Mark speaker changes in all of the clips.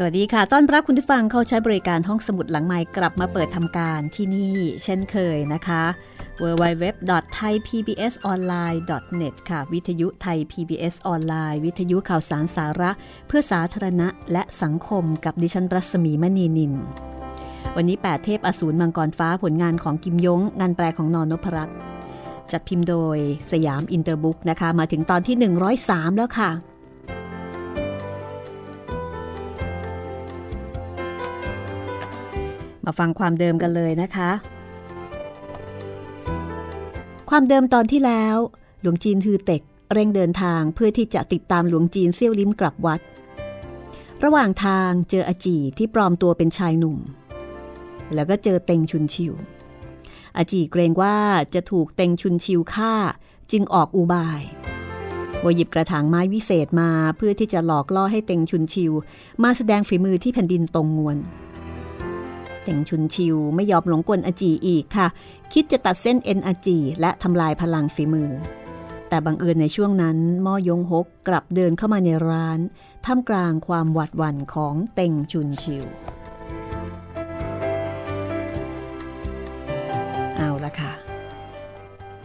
Speaker 1: สวัสดีค่ะ ต้อนรับคุณผู้ฟังเข้าใช้บริการห้องสมุดหลังไมค์กลับมาเปิดทำการที่นี่ เช่นเคยนะคะ www.thaipbsonline.net ค่ะ วิทยุไทย PBS ออนไลน์วิทยุข่าวสารสาระ เพื่อสาธารณะและสังคมกับดิฉันรัศมีมณีนิล วันนี้ 8 เทพอสูรมังกรฟ้าผลงานของกิมย้ง งานแปลของนอนนพรัตน์จัดพิมพ์โดยสยามอินเตอร์บุ๊กนะคะ มาถึงตอนที่ 103 แล้วค่ะ มาฟังความเดิมกันเลยนะคะ ความเดิมตอนที่แล้ว หลวงจีนทือเต็กเร่งเดินทางเพื่อที่จะติดตามหลวงจีนเซี่ยวลิ้มกลับวัด ระหว่างทางเจออาจีที่ปลอมตัวเป็นชายหนุ่ม แล้วก็เจอเต็งชุนชิว อาจีเกรงว่าจะถูกเต็งชุนชิวฆ่าจึงออกอุบายว่าหยิบกระถางไม้วิเศษมาเพื่อที่จะหลอกล่อให้เต็งชุนชิว มาแสดงฝีมือที่แผ่นดินตรงงวน แต่งชุนชิวไม่ยอมหลงกลอาจีอีกค่ะ คิดจะตัดเส้นเอ็นอาจีและทำลายพลังฝีมือ แต่บังเอิญในช่วงนั้นม่อยงฮกกลับเดินเข้ามาในร้าน ท่ามกลางความหวาดหวั่นของเต็งชุนชิว เอาละค่ะ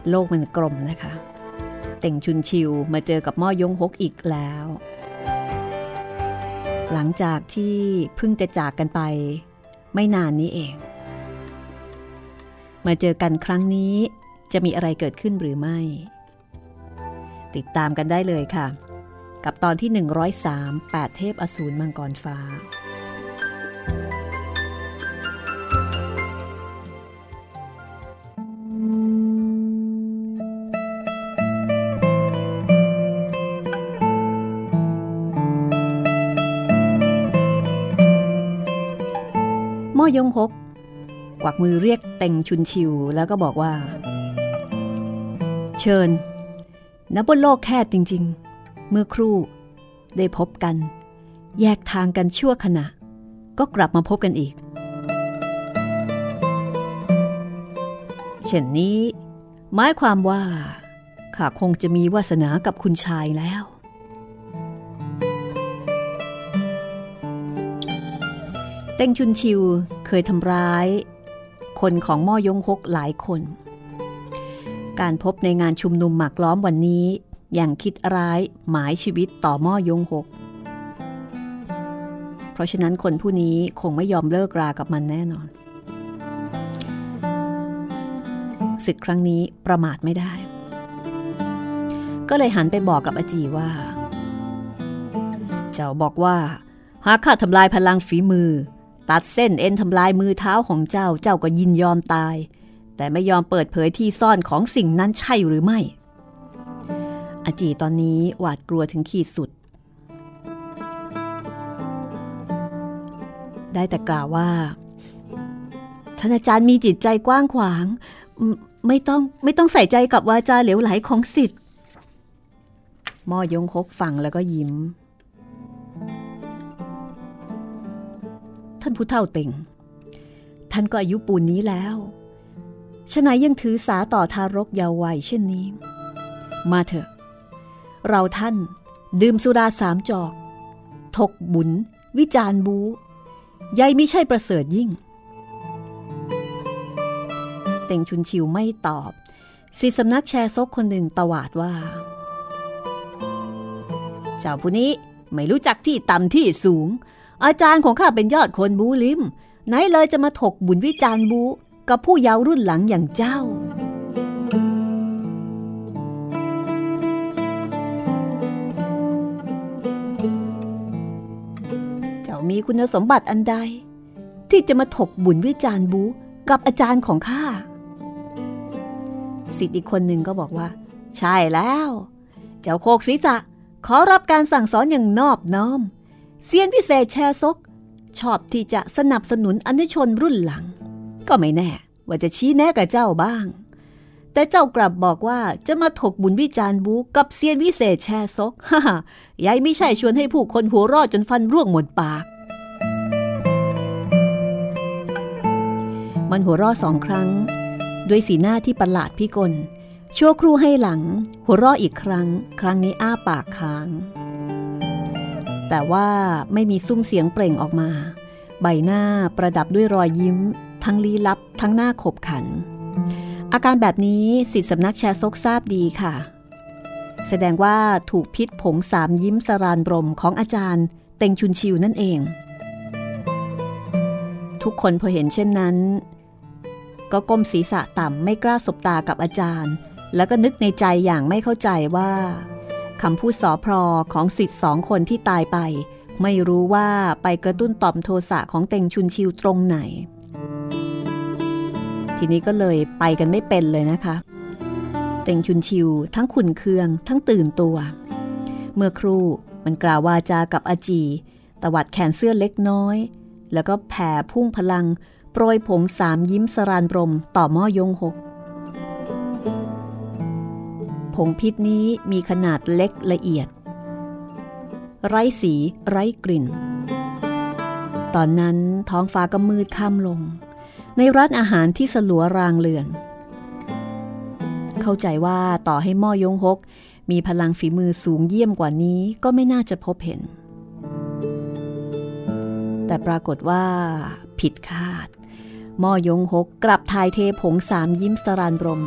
Speaker 1: โลกมันกลมนะคะ เต่งชุนชิวมาเจอกับม่อยงฮกอีกแล้วหลังจากที่เพิ่งจะจากกันไป ไม่นานนี้เอง มาเจอกันครั้งนี้จะมีอะไรเกิดขึ้นหรือไม่ ติดตามกันได้เลยค่ะ กับตอนที่ 103 8 เทพอสูรมังกรฟ้า ม่อยงหกกวักมือเรียกเต็งชุนชิวแล้วก็บอกว่า เชิญนับบนโลกแคบจริง ๆ เมื่อครู่ได้พบกัน แยกทางกันชั่วขณะ ก็กลับมาพบกันอีก เช่นนี้ หมายความว่าข้าคงจะมีวาสนากับคุณชายแล้ว เต็งชุนชิวเคยทำร้าย คนของม่อยงฮกหลายคน การพบในงานชุมนุมหมากล้อมวันนี้อย่างคิดร้ายหมายชีวิตต่อม่อยงหก เพราะฉะนั้นคนผู้นี้คงไม่ยอมเลิกรากับมันแน่นอน ศึกครั้งนี้ประมาทไม่ได้ ก็เลยหันไปบอกกับอาจีว่า เจ้าบอกว่า หากข้าทำลายพลังฝีมือ ตัดเส้นเอ็นทำลายมือเท้าของเจ้าเจ้าก็ยินยอมตาย แต่ไม่ยอมเปิดเผยที่ซ่อนของสิ่งนั้นใช่หรือไม่อาจีตอนนี้หวาดกลัวถึงขีดสุด ได้แต่กล่าวว่าท่านอาจารย์มีจิตใจกว้างขวาง ไม่ต้องไม่ต้องใส่ใจกับวาจาเหลวไหลของสิทธิ์มอยงคกฟังแล้วก็ยิ้ม ท่านผู้เฒ่าเต่ง ท่านก็อายุปูนนี้แล้วฉนัยยังถือสาต่อทารกเยาว์วัยเช่นนี้ มาเถอะ เราท่านดื่มสุราสามจอก ถกบุญ วิจารบูยายไม่ใช่ประเสริฐยิ่ง เต่งชุนชิวไม่ตอบสิสำนักแชร์ซกคนหนึ่งตวาดว่า เจ้าผู้นี้ไม่รู้จักที่ต่ำที่สูง อาจารย์ของข้าเป็นยอดคนบูลิม ไหนเลยจะมาถกบุญวิจารณ์บูกับผู้เยาว์รุ่นหลังอย่างเจ้าามีคุณสมบัติอันใด ที่จะมาถกบุญวิจารณ์บูกับอาจารย์ของข้าสิทธิ์อีกคนหนึ่งก็บอกว่า ใช่แล้ว เจ้าโคกศีรษะขอรับการสั่งสอนอย่างนอบน้อม เซียนพิเศษแชร์ซก ชอบที่จะสนับสนุนอนุชนรุ่นหลัง ก็ไม่แน่ ว่าจะชี้แนะกับเจ้าบ้าง แต่เจ้ากลับบอกว่าจะมาถกบุญวิจารณ์บูกับเซียนวิเศษแชร์ซกฮ่ายายไม่ใช่ชวนให้ผู้คนหัวรอดจนฟันร่วงหมดปาก มันหัวราะสองครั้ง ด้วยสีหน้าที่ประหลาดพิกลชั่วครู่ให้หลัง หัวราะอีกครั้ง ครั้งนี้อ้าปากค้าง แต่ว่าไม่มีซุ้มเสียงเปล่งออกมา ใบหน้าประดับด้วยรอยยิ้ม ทั้งลี้ลับ ทั้งหน้าขบขัน อาการแบบนี้สิทธิสำนักแชร์ซกทราบดีค่ะ แสดงว่าถูกพิษผงสามยิ้มสรานบรมของอาจารย์เต็งชุนชิวนั่นเอง ทุกคนพอเห็นเช่นนั้น ก็ก้มศีรษะต่ำไม่กล้าสบตากับอาจารย์ แล้วก็นึกในใจอย่างไม่เข้าใจว่า คำพูดสอพรอของสิทธิ์สองคนที่ตายไป ไม่รู้ว่าไปกระตุ้นต่อมโทสะของเต็งชุนชิวตรงไหน ทีนี้ก็เลยไปกันไม่เป็นเลยนะคะ เต็งชุนชิว ทั้งขุนเคือง ทั้งตื่นตัว เมื่อครู่มันกล่าววาจากับอาจีตวัดแขนเสื้อเล็กน้อย แล้วก็แผ่พุ่งพลัง โปรยผงสามยิ้มสรานบรมต่อหม้อยงหก ผงพิษนี้มีขนาดเล็กละเอียด ไร้สีไร้กลิ่น ตอนนั้นท้องฟ้าก็มืดค่ำลง ในร้านอาหารที่สลัวรางเลือน เข้าใจว่าต่อให้หม้อยงหกมีพลังฝีมือสูงเยี่ยมกว่านี้ก็ไม่น่าจะพบเห็น แต่ปรากฏว่าผิดคาดม่อยงหกกลับทายเทผงสามยิ้มสรานบรม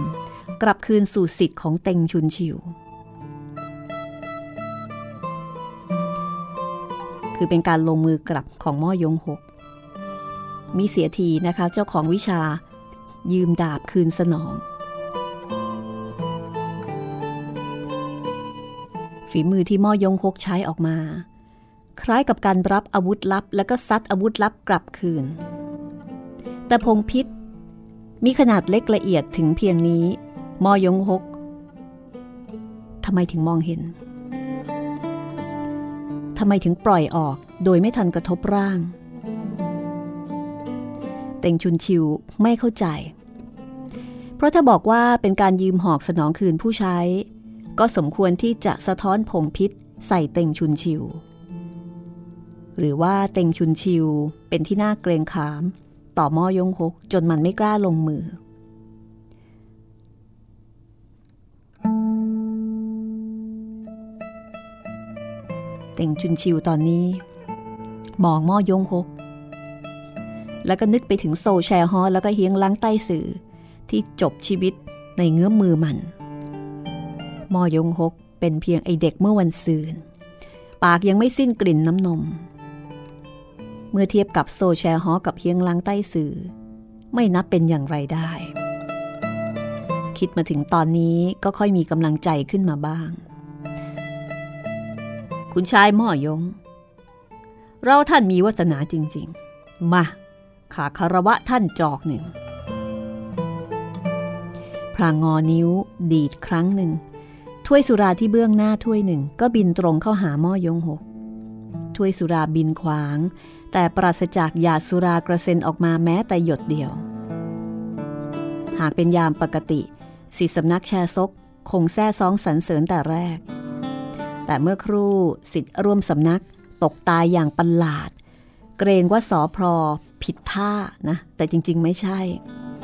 Speaker 1: กลับคืนสู่สิทธิ์ของเต็งชุนชิว คือเป็นการลงมือกลับของม่อยงหก มีเสียทีนะคะเจ้าของวิชายืมดาบคืนสนอง ฝีมือที่ม่อยงคกใช้ออกมา คล้ายกับการรับอาวุธลับ แล้วก็ซัดอาวุธลับกลับคืน แต่พงพิษมีขนาดเล็กละเอียดถึงเพียงนี้ มอยงหกทำไมถึงมองเห็น ทำไมถึงปล่อยออกโดยไม่ทันกระทบร่าง เต็งชุนชิวไม่เข้าใจ เพราะถ้าบอกว่าเป็นการยืมหอกสนองคืนผู้ใช้ ก็สมควรที่จะสะท้อนผงพิษใส่เต็งชุนชิว หรือว่าเต็งชุนชิวเป็นที่น่าเกรงขาม ต่อมอยงหกจนมันไม่กล้าลงมือ เต่งชุนชิวตอนนี้ มองม่อยงหกแล้วก็นึกไปถึงโซแชฮอแล้วก็เฮียงล้างใต้สื่อที่จบชีวิตในเงื้อมมือมันมอยงหกเป็นเพียงไอเด็กเมื่อวันซืน ปากยังไม่สิ้นกลิ่นน้ำนม เมื่อเทียบกับโซแชฮอกับเฮียงล้างใต้สื่อ ไม่นับเป็นอย่างไรได้ คิดมาถึงตอนนี้ก็ค่อยมีกำลังใจขึ้นมาบ้าง คุณชายม่อยง เราท่านมีวาสนาจริง ๆ มาขาคารวะท่านจอกหนึ่ง พรางงอนิ้วดีดครั้งหนึ่ง ถ้วยสุราที่เบื้องหน้าถ้วยหนึ่ง ก็บินตรงเข้าหาม่อยงหก ถ้วยสุราบินขวาง แต่ปราศจากยาสุรากระเซ็นออกมาแม้แต่หยดเดียว หากเป็นยามปกติ สิสำนักแชซกคงแซ่ซองสรรเสริญแต่แรก แต่เมื่อครู่สิทธิ์ร่วมสำนักตกตายอย่างประหลาด เกรงว่าสอพรผิดท่านะ แต่จริง ๆ ไม่ใช่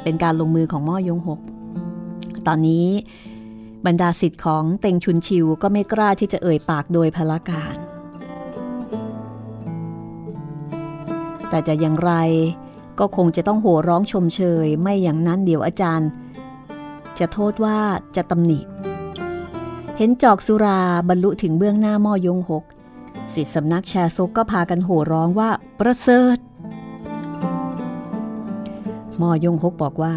Speaker 1: เป็นการลงมือของม่อยงหก ตอนนี้บรรดาสิทธิ์ของเต็งชุนชิวก็ไม่กล้าที่จะเอ่ยปากโดยพละการ แต่จะอย่างไรก็คงจะต้องโห่ร้องชมเชย ไม่อย่างนั้นเดี๋ยวอาจารย์ จะโทษว่าจะตำหนิ เห็นจอกสุราบรรลุถึงเบื้องหน้าม่อยงหกสิทธิสำนักแชร์ซกก็พากันโห่ร้องว่าประเสริฐม่อยงหกบอกว่า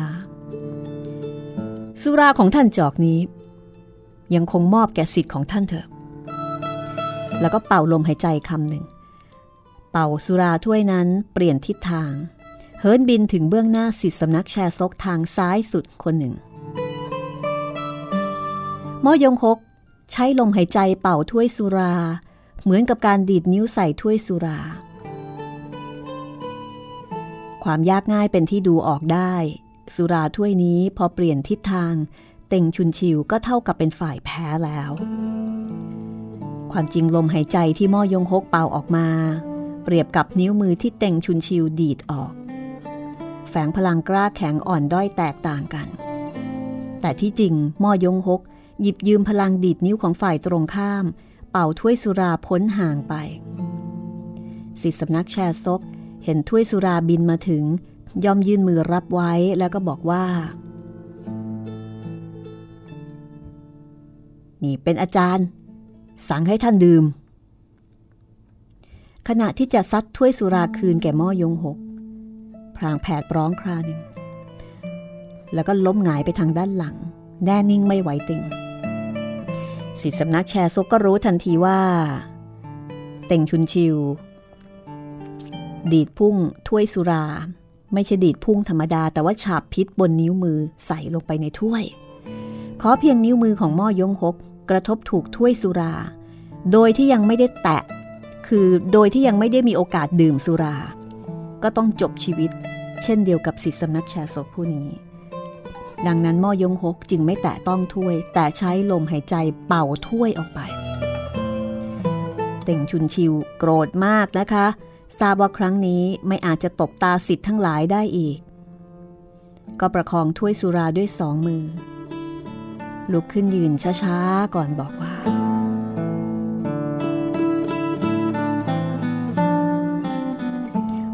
Speaker 1: สุราของท่านจอกนี้ ยังคงมอบแก่สิทธิ์ของท่านเถอะ แล้วก็เป่าลมหายใจคำหนึ่ง เป่าสุราถ้วยนั้นเปลี่ยนทิศทาง เฮิร์นบินถึงเบื้องหน้าสิทธิสำนักแชร์ซกทางซ้ายสุดคนหนึ่งม่อยงหก ใช้ลมหายใจเป่าถ้วยสุรา เหมือนกับการดีดนิ้วใส่ถ้วยสุรา ความยากง่ายเป็นที่ดูออกได้ สุราถ้วยนี้พอเปลี่ยนทิศทาง เต็งชุนชิวก็เท่ากับเป็นฝ่ายแพ้แล้ว ความจริงลมหายใจที่ม่อยงฮกเป่าออกมา เปรียบกับนิ้วมือที่เต็งชุนชิวดีดออก แฝงพลังกล้าแข็งอ่อนด้อยแตกต่างกัน แต่ที่จริงม่อยงฮก หยิบยืมพลังดีดนิ้วของฝ่ายตรงข้าม เป่าถ้วยสุราพ้นห่างไปสิทธิสำนักแชร์ซก เห็นถ้วยสุราบินมาถึงย่อมยื่นมือรับไว้แล้วก็บอกว่า นี่เป็นอาจารย์ สั่งให้ท่านดื่ม ขณะที่จะซัดถ้วยสุราคืนแก่ม่อยงหก พรางแผดร้องคราหนึ่ง แล้วก็ล้มหงายไปทางด้านหลัง แน่นิ่งไม่ไหวติง สิสำนักแชร์ซกก็รู้ทันทีว่า เต่งชุนชิว ดีดพุ่งถ้วยสุรา ไม่ใช่ดีดพุ่งธรรมดา แต่ว่าฉาบพิษบนนิ้วมือใส่ลงไปในถ้วย ขอเพียงนิ้วมือของม่อยงหกกระทบถูกถ้วยสุรา โดยที่ยังไม่ได้แตะ คือโดยที่ยังไม่ได้มีโอกาสดื่มสุรา ก็ต้องจบชีวิต เช่นเดียวกับสิทธิสำนักแชร์ศพผู้นี้ ดังนั้นม่อยงหกจึงไม่แตะต้องถ้วย แต่ใช้ลมหายใจเป่าถ้วยออกไป เต่งชุนชิวโกรธมากนะคะทราบว่าครั้งนี้ไม่อาจจะตบตาสิทธิ์ทั้งหลายได้อีก ก็ประคองถ้วยสุราด้วยสองมือ ลุกขึ้นยืนช้าๆ ก่อนบอกว่า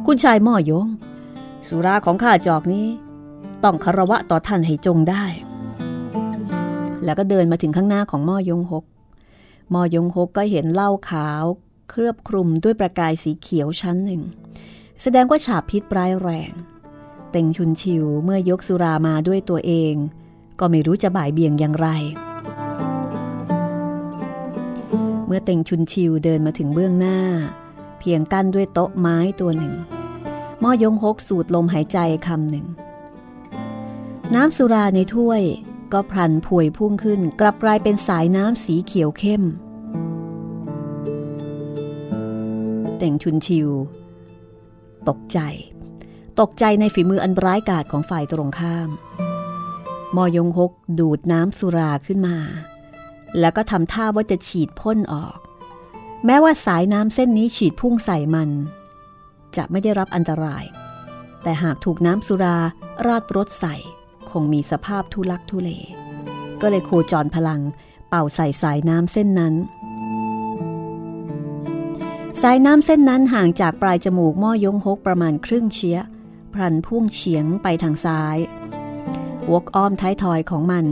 Speaker 1: คุณชายม่อยง สุราของข้าจอกนี้ ต้องคารวะต่อท่านให้จงได้ แล้วก็เดินมาถึงข้างหน้าของม่อยงหกม่อยงหกก็เห็นเหล้าขาว เคลือบคลุมด้วยประกายสีเขียวชั้นหนึ่ง แสดงว่าฉาบพิษปลายแรง เต็งชุนชิวเมื่อยกสุรามาด้วยตัวเอง ก็ไม่รู้จะบ่ายเบี่ยงอย่างไร เมื่อเต็งชุนชิวเดินมาถึงเบื้องหน้า เพียงกั้นด้วยโต๊ะไม้ตัวหนึ่งม่อยงหกสูดลมหายใจคำหนึ่ง น้ำสุราในถ้วยก็พลันพวยพุ่งขึ้น กลับกลายเป็นสายน้ำสีเขียวเข้มเต่งชุนชิว ตกใจ ตกใจในฝีมืออันร้ายกาจของฝ่ายตรงข้าม มอยงฮกดูดน้ำสุราขึ้นมา แล้วก็ทำท่าว่าจะฉีดพ่นออก แม้ว่าสายน้ำเส้นนี้ฉีดพุ่งใส่มัน จะไม่ได้รับอันตราย แต่หากถูกน้ำสุราราดรถใส่ คงมีสภาพทุลักทุเล ก็เลยโคจรพลังเป่าใส่สายน้ำเส้นนั้น สายน้ำเส้นนั้นห่างจากปลายจมูกหม้อยงฮกประมาณครึ่งเชียพลันพุ่งเฉียงไปทางซ้ายวกอ้อมท้ายทอยของมัน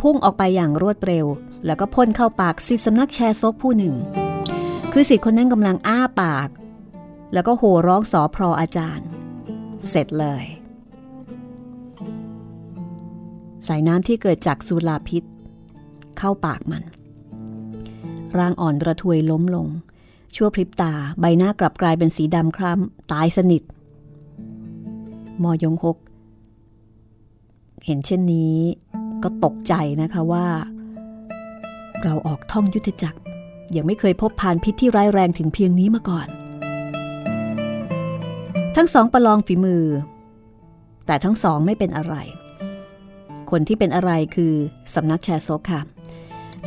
Speaker 1: พุ่งออกไปอย่างรวดเร็ว แล้วก็พ่นเข้าปากสิทธิสำนักแชร์ซกผู้หนึ่ง คือสิทธิคนนั้นกำลังอ้าปาก แล้วก็โห่ร้องสอพรออาจารย์ เสร็จเลย สายน้ำที่เกิดจากสุราพิษ เข้าปากมัน ร่างอ่อนระทวยล้มลง ชั่วพริบตาใบหน้ากลับกลายเป็นสีดำคล้ำตายสนิท มอยงหกเห็นเช่นนี้ก็ตกใจนะคะว่า เราออกท่องยุทธจักรยังไม่เคยพบพานพิษที่ร้ายแรงถึงเพียงนี้มาก่อน ทั้งสองประลองฝีมือ แต่ทั้งสองไม่เป็นอะไร คนที่เป็นอะไรคือสำนักแชร์โซค่ะ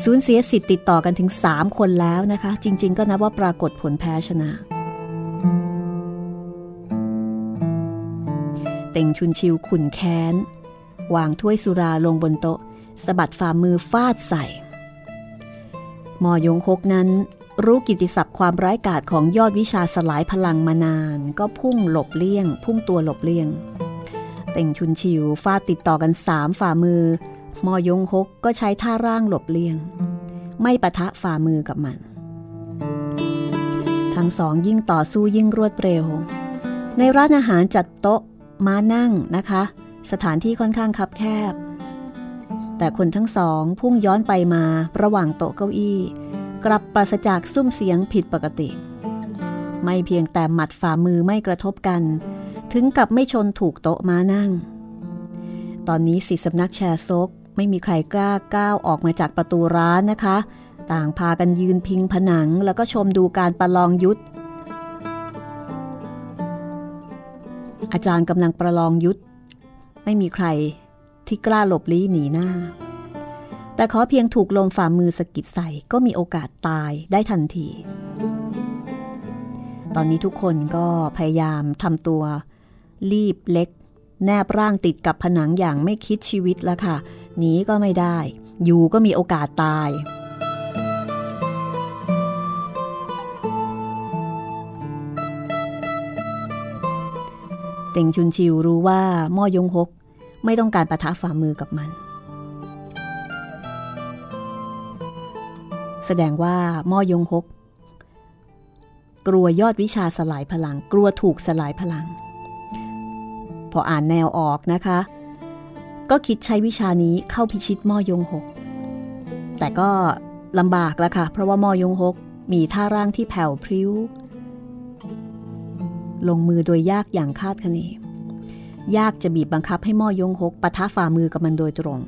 Speaker 1: สูญเสียสิทธิ์ติดต่อกันถึง 3 คนแล้วนะคะ จริง ๆ ก็นับว่าปรากฏผลแพ้ชนะเต่งชุนชิวขุนแค้น วางถ้วยสุราลงบนโต๊ะสะบัดฝ่ามือฟาดใส่ มอยงคกนั้นรู้กิติศัพท์ความร้ายกาจของยอดวิชาสลายพลังมานาน ก็พุ่งหลบเลี่ยง พุ่งตัวหลบเลี่ยง เต่งชุนชิวฟาดติดต่อกันสามฝ่ามือ มอยงฮกก็ใช้ท่าร่างหลบเลี่ยง ไม่ปะทะฝ่ามือกับมัน ทั้งสองยิ่งต่อสู้ยิ่งรวดเร็ว ในร้านอาหารจัดโต๊ะ ม้านั่งนะคะ สถานที่ค่อนข้างคับแคบ แต่คนทั้งสองพุ่งย้อนไปมาระหว่างโต๊ะเก้าอี้ กลับปราศจากซุ้มเสียงผิดปกติ ไม่เพียงแต่หมัดฝ่ามือไม่กระทบกัน ถึงกับไม่ชนถูกโต๊ะม้านั่ง ตอนนี้สิสำนักแชร์ซกไม่มีใครกล้าก้าวออกมาจากประตูร้านนะคะ ต่างพากันยืนพิงผนังแล้วก็ชมดูการประลองยุทธอาจารย์กำลังประลองยุทธไม่มีใครที่กล้าหลบลี้หนีหน้า แต่ขอเพียงถูกลมฝ่ามือสกิดใส่ก็มีโอกาสตายได้ทันที ตอนนี้ทุกคนก็พยายามทำตัว รีบเล็ก แนบร่างติดกับผนังอย่างไม่คิดชีวิตแล้วค่ะ หนีก็ไม่ได้ อยู่ก็มีโอกาสตาย เต่งชุนชิวรู้ว่าม่อยงฮกไม่ต้องการประทะฝ่ามือกับมัน แสดงว่าม่อยงฮกกลัวยอดวิชาสลายพลัง กลัวถูกสลายพลัง พออ่านแนวออกนะคะ ก็คิดใช้วิชานี้เข้าพิชิตม่อยงหก แต่ก็ลำบากละค่ะ เพราะว่าม่อยงหกมีท่าร่างที่แผ่วพริ้ว ลงมือโดยยากอย่างคาดคะเน ยากจะบีบบังคับให้ม่อยงหกปะทะฝ่ามือกับมันโดยตรง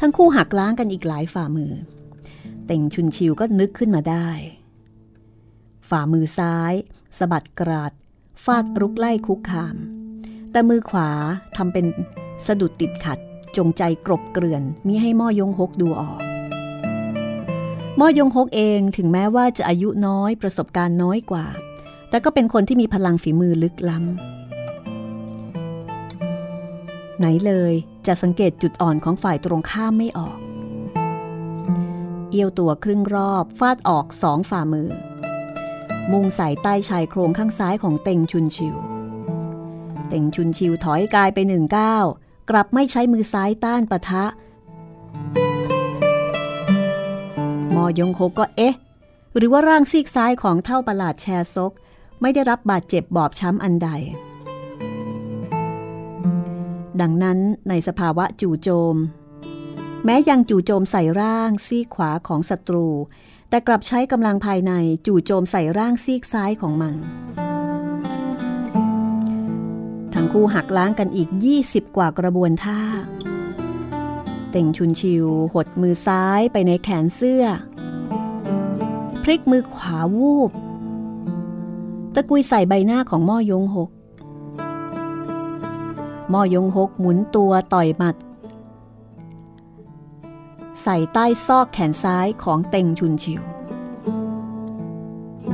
Speaker 1: ทั้งคู่หักล้างกันอีกหลายฝ่ามือ เต่งชุนชิวก็นึกขึ้นมาได้ ฝ่ามือซ้ายสะบัดกราด ฟาดรุกไล่คุกคาม แต่มือขวาทำเป็นสะดุดติดขัด จงใจกรบเกลื่อนมิให้ม่อยงฮกดูออกม่อยงฮกเองถึงแม้ว่าจะอายุน้อยประสบการณ์น้อยกว่า แต่ก็เป็นคนที่มีพลังฝีมือลึกล้ำไหนเลยจะสังเกตจุดอ่อนของฝ่ายตรงข้ามไม่ออก เอียวตัวครึ่งรอบฟาดออกสองฝ่ามือ มุ่งใส่ใต้ชายโครงข้างซ้ายของเต็งชุนชิว เต็งชุนชิวถอยกายไปหนึ่งก้าวกลับไม่ใช้มือซ้ายต้านปะทะ มอยงโคก็เอ๊ะ หรือว่าร่างซีกซ้ายของเท่าประหลาดแชซก ไม่ได้รับบาดเจ็บบอบช้ำอันใด ดังนั้นในสภาวะจู่โจม แม้ยังจู่โจมใส่ร่างซีกขวาของศัตรู แต่กลับใช้กำลังภายในจู่โจมใส่ร่างซีกซ้ายของมัน ทั้งคู่หักล้างกันอีก 20 กว่ากระบวนท่า เต่งชุนชิว หดมือซ้ายไปในแขนเสื้อ พลิกมือขวาวูบ ตะกุยใส่ใบหน้าของม่อยงหกม่อยงหกหมุนตัวต่อยหมัด ใส่ใต้ซอกแขนซ้ายของเต็งชุนชิว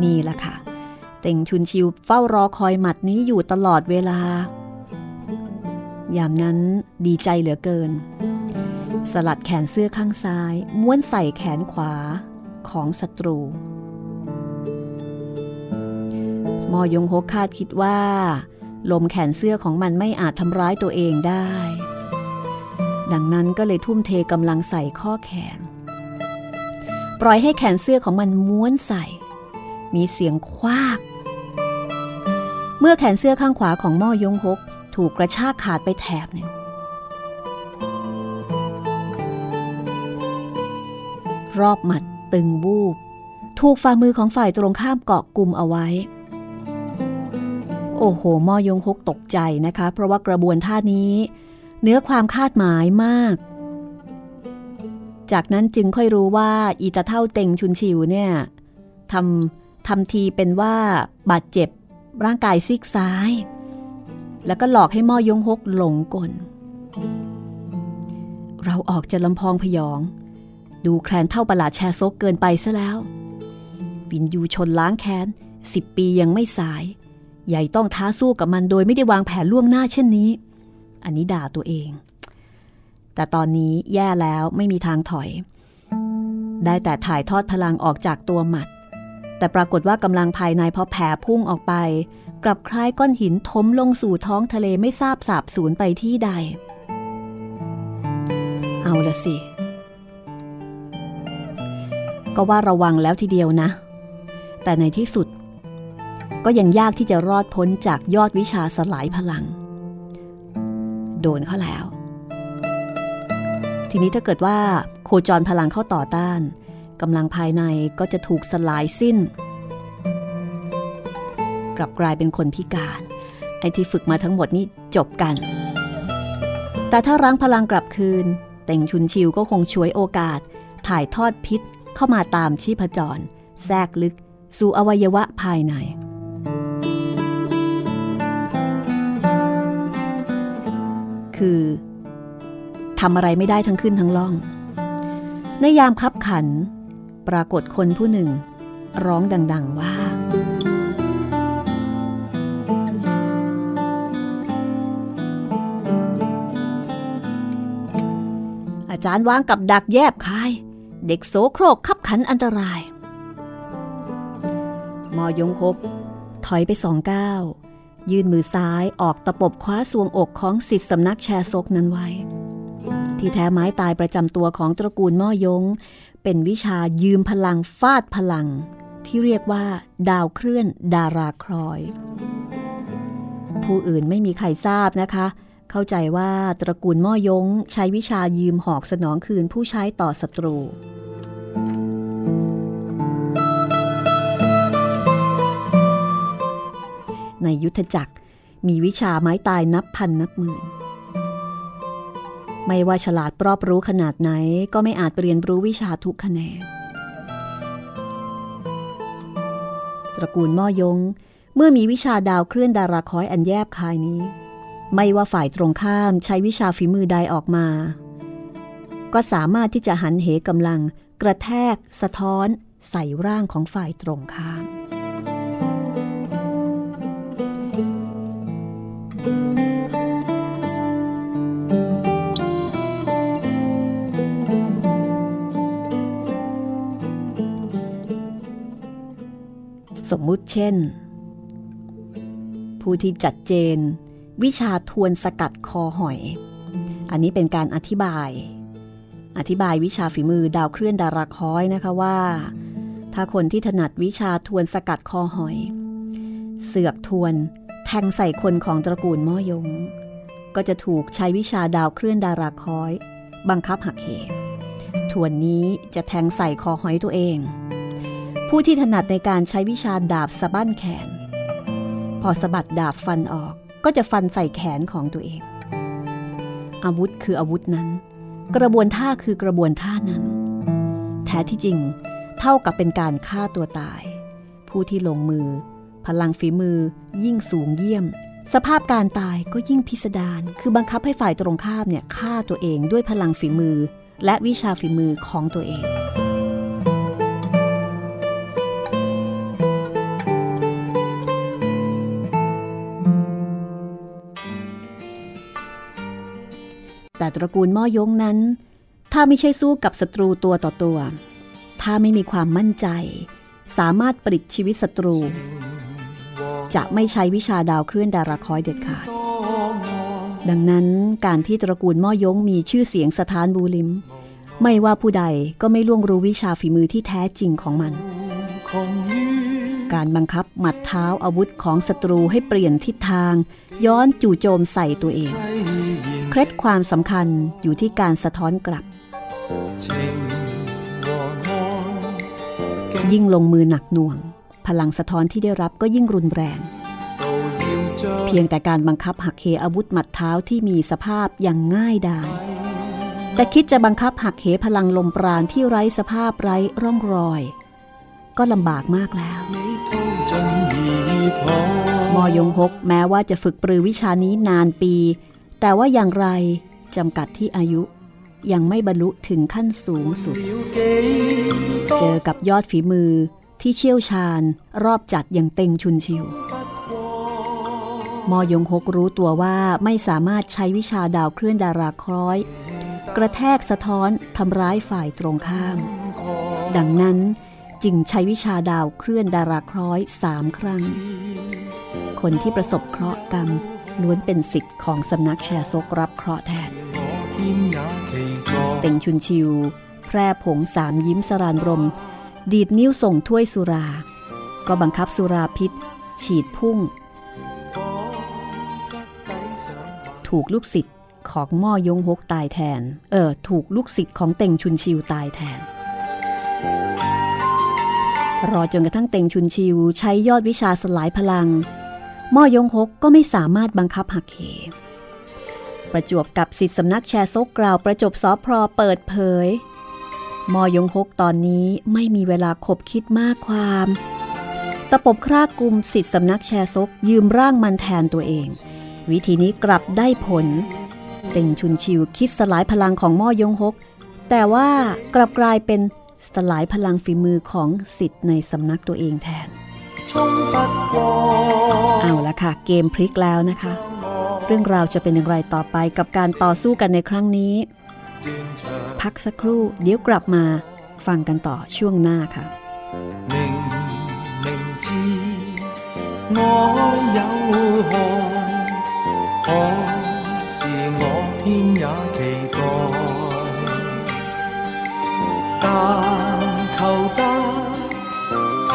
Speaker 1: นี่แหละค่ะ เต็งชุนชิวเฝ้ารอคอยหมัดนี้อยู่ตลอดเวลา ยามนั้นดีใจเหลือเกิน สลัดแขนเสื้อข้างซ้าย ม้วนใส่แขนขวาของศัตรู มอยงโฮคาดคิดว่า ลมแขนเสื้อของมันไม่อาจทำร้ายตัวเองได้ ดังนั้นก็เลยทุ่มเทกำลังใส่ข้อแขน ปล่อยให้แขนเสื้อของมันม้วนใส่ มีเสียงควาก เมื่อแขนเสื้อข้างขวาของม่อยงฮกถูกกระชากขาดไปแถบหนึ่งรอบหมัดตึงวูบ ถูกฝ่ามือของฝ่ายตรงข้ามเกาะกลุ่มเอาไว้ โอ้โหมอยงฮกตกใจนะคะ เพราะว่ากระบวนท่านี้ เนื้อความคาดหมายมาก จากนั้นจึงค่อยรู้ว่าอีตาเท่าเต็งชุนชิวเนี่ยทำทำทีเป็นว่าบาดเจ็บร่างกายซีกซ้าย แล้วก็หลอกให้มอยงฮกหลงกล เราออกจะลำพองพยอง ดูแคลนเท่าประหลาดแชซกเกินไปซะแล้ว วินยูชนล้างแค้นสิบปียังไม่สาย ใหญ่ต้องท้าสู้กับมันโดยไม่ได้วางแผนล่วงหน้าเช่นนี้ อันนี้ด่าตัวเอง แต่ตอนนี้แย่แล้วไม่มีทางถอย ได้แต่ถ่ายทอดพลังออกจากตัวหมัด แต่ปรากฏว่ากำลังภายในพอแผ่พุ่งออกไป กลับคล้ายก้อนหินทมลงสู่ท้องทะเลไม่ทราบสาบสูญไปที่ใด เอาละสิ ก็ว่าระวังแล้วทีเดียวนะ แต่ในที่สุด ก็ยังยากที่จะรอดพ้นจากยอดวิชาสลายพลัง โดนเขาแล้ว ทีนี้ถ้าเกิดว่าโคจรพลังเข้าต่อต้านกำลังภายในก็จะถูกสลายสิ้น กลับกลายเป็นคนพิการ ไอ้ที่ฝึกมาทั้งหมดนี่จบกัน แต่ถ้ารั้งพลังกลับคืน แต่งชุนชิวก็คงช่วยโอกาส ถ่ายทอดพิษเข้ามาตามชีพจร แทรกลึก สู่อวัยวะภายใน คือทำอะไรไม่ได้ทั้งขึ้นทั้งล่อง ในยามคับขัน ปรากฏคนผู้หนึ่ง ร้องดัง ๆว่า อาจารย์วางกับดักแยบคาย เด็กโสโครกขับขันอันตราย มอยงคบถอยไปสองก้าว ยื่นมือซ้ายออกตะปบคว้าสวงอกของสิทธิสำนักแชร์ซกนั้นไว้ ที่แท้ไม้ตายประจำตัวของตระกูลม่อยง เป็นวิชายืมพลังฟาดพลัง ที่เรียกว่า ดาวเคลื่อนดาราครอย ผู้อื่นไม่มีใครทราบนะคะ เข้าใจว่าตระกูลม่อยงใช้วิชายืมหอกสนองคืนผู้ใช้ต่อศัตรู ในยุทธจักร มีวิชาไม้ตายนับพันนับหมื่น ไม่ว่าฉลาดรอบรู้ขนาดไหนก็ไม่อาจเรียนรู้วิชาทุกแขนงตระกูลม่อยง เมื่อมีวิชาดาวเคลื่อนดาราคอยอันแยบคายนี้ ไม่ว่าฝ่ายตรงข้ามใช้วิชาฝีมือใดออกมา ก็สามารถที่จะหันเหกำลังกระแทก สะท้อน ใส่ร่างของฝ่ายตรงข้าม สมมุติเช่น ผู้ที่จัดเจน วิชาทวนสกัดคอหอย อันนี้เป็นการอธิบาย อธิบายวิชาฝีมือดาวเคลื่อนดาราคอยนะคะว่า ถ้าคนที่ถนัดวิชาทวนสกัดคอหอย เสือกทวนแทงใส่คนของตระกูลม่อยง ก็จะถูกใช้วิชาดาวเคลื่อนดาราคอย บังคับหักเหทวนนี้จะแทงใส่คอหอยตัวเอง ผู้ที่ถนัดในการใช้วิชาดาบสะบั้นแขน พอสะบัดดาบฟันออกก็จะฟันใส่แขนของตัวเอง อาวุธคืออาวุธนั้น กระบวนท่าคือกระบวนท่านั้น แท้ที่จริงเท่ากับเป็นการฆ่าตัวตาย ผู้ที่ลงมือ พลังฝีมือ ยิ่งสูงเยี่ยม สภาพการตายก็ยิ่งพิสดารคือบังคับให้ฝ่ายตรงข้ามเนี่ยฆ่าตัวเองด้วยพลังฝีมือ และวิชาฝีมือของตัวเอง ต่ตระกูลม่อยงนั้น ถ้าไม่ใช่สู้กับศัตรูตัวต่อตัว ถ้าไม่มีความมั่นใจ สามารถปลิดชีวิตศัตรู จะไม่ใช้วิชาดาวเคลื่อนดาราคอยเด็ดขาด ดังนั้นการที่ตระกูลม่อยงมีชื่อเสียงสถานบูลิม ไม่ว่าผู้ใดก็ไม่ล่วงรู้วิชาฝีมือที่แท้จริงของมัน การบังคับหมัดเท้าอาวุธของศัตรูให้เปลี่ยนทิศทาง ย้อนจู่โจมใส่ตัวเอง เคล็ดความสำคัญอยู่ที่การสะท้อนกลับ ยิ่งลงมือหนักหน่วง พลังสะท้อนที่ได้รับก็ยิ่งรุนแรง เพียงแต่การบังคับหักเหอาวุธหมัดเท้าที่มีสภาพอย่างง่ายดายแต่คิดจะบังคับหักเหพลังลมปราณที่ไร้สภาพไร้ร่องรอย ก็ลำบากมากแล้ว มอยงฮกแม้ว่าจะฝึกปรือวิชานี้นานปี แต่ว่าอย่างไรจำกัดที่อายุยังไม่บรรลุถึงขั้นสูงสุด เจอกับยอดฝีมือที่เชี่ยวชาญรอบจัดอย่างเต็งชุนชิว มอยงฮกรู้ตัวว่าไม่สามารถใช้วิชาดาวเคลื่อนดาราคล้อย กระแทกสะท้อนทำร้ายฝ่ายตรงข้าม ดังนั้น จึงใช้วิชาดาวเคลื่อนดาราคล้อยสามครั้ง คนที่ประสบเคราะห์กรรมล้วนเป็นสิทธิ์ของสำนักแชร์ซกรับเคราะห์แทน เต็งชุนชิว แพร่ผงสามยิ้มสรานรม ดีดนิ้วส่งถ้วยสุรา ก็บังคับสุราพิษ ฉีดพุ่ง ถูกลูกศิษย์ของม่อยงฮกตายแทน เออ ถูกลูกศิษย์ของเต็งชุนชิวตายแทน รอจนกระทั่งเต็งชุนชิวใช้ยอดวิชาสลายพลังม่อยงฮกก็ไม่สามารถบังคับหักเหประจวบกับสิทธิสำนักแชร์ซกกล่าวประจบสอพรอเปิดเผยมอยงฮกตอนนี้ไม่มีเวลาคบคิดมากความ ตะปบคร่ากลุ่มสิทธิสำนักแชร์ซกยืมร่างมันแทนตัวเอง วิธีนี้กลับได้ผล เต่งชุนชิวคิดสลายพลังของมอยงฮก แต่ว่ากลับกลายเป็น สลายพลังฝีมือของสิทธิ์ในสำนักตัวเองแทน เอาละค่ะ เกมพลิกแล้วนะคะ เรื่องราวจะเป็นอย่างไรต่อไปกับการต่อสู้กันในครั้งนี้ พักสักครู่เดี๋ยวกลับมาฟังกันต่อช่วงหน้าค่ะ
Speaker 2: 明明知我有害，可是我偏也期待， 但求得他